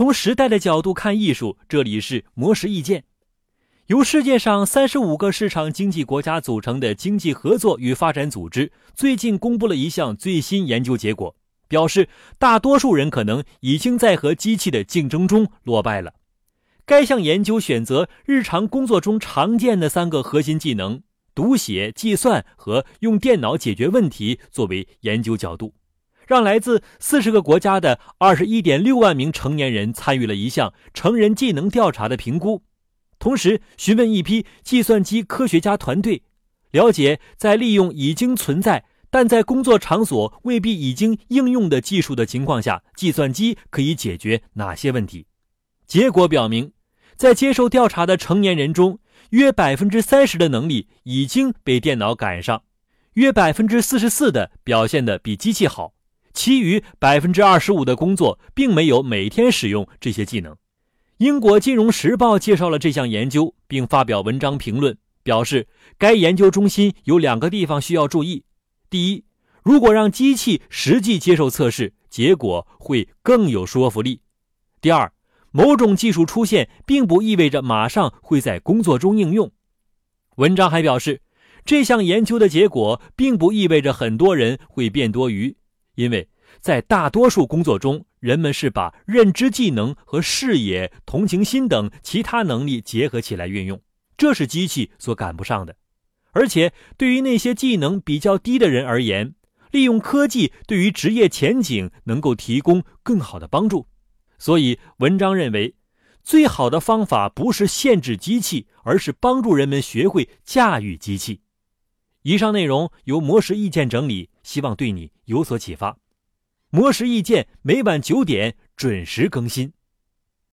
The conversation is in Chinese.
从时代的角度看艺术，这里是魔石意见。由世界上三十五个市场经济国家组成的经济合作与发展组织最近公布了一项最新研究结果，表示大多数人可能已经在和机器的竞争中落败了。该项研究选择日常工作中常见的三个核心技能——读写、计算和用电脑解决问题作为研究角度，让来自四十个国家的二十一点六万名成年人参与了一项成人技能调查的评估。同时，询问一批计算机科学家团队，了解在利用已经存在但在工作场所未必已经应用的技术的情况下，计算机可以解决哪些问题。结果表明，在接受调查的成年人中，约百分之三十的能力已经被电脑赶上，约百分之四十四的表现的比机器好，其余百分之二十五的工作并没有每天使用这些技能。英国金融时报介绍了这项研究，并发表文章评论，表示该研究中心有两个地方需要注意：第一，如果让机器实际接受测试，结果会更有说服力；第二，某种技术出现并不意味着马上会在工作中应用。文章还表示，这项研究的结果并不意味着很多人会变多余，因为在大多数工作中。人们是把认知技能和视野、同情心等其他能力结合起来运用，这是机器所赶不上的。而且，对于那些技能比较低的人而言，利用科技对于职业前景能够提供更好的帮助。所以，文章认为，最好的方法不是限制机器，而是帮助人们学会驾驭机器。以上内容由魔石意见整理，希望对你有所启发。魔石意见每晚九点准时更新。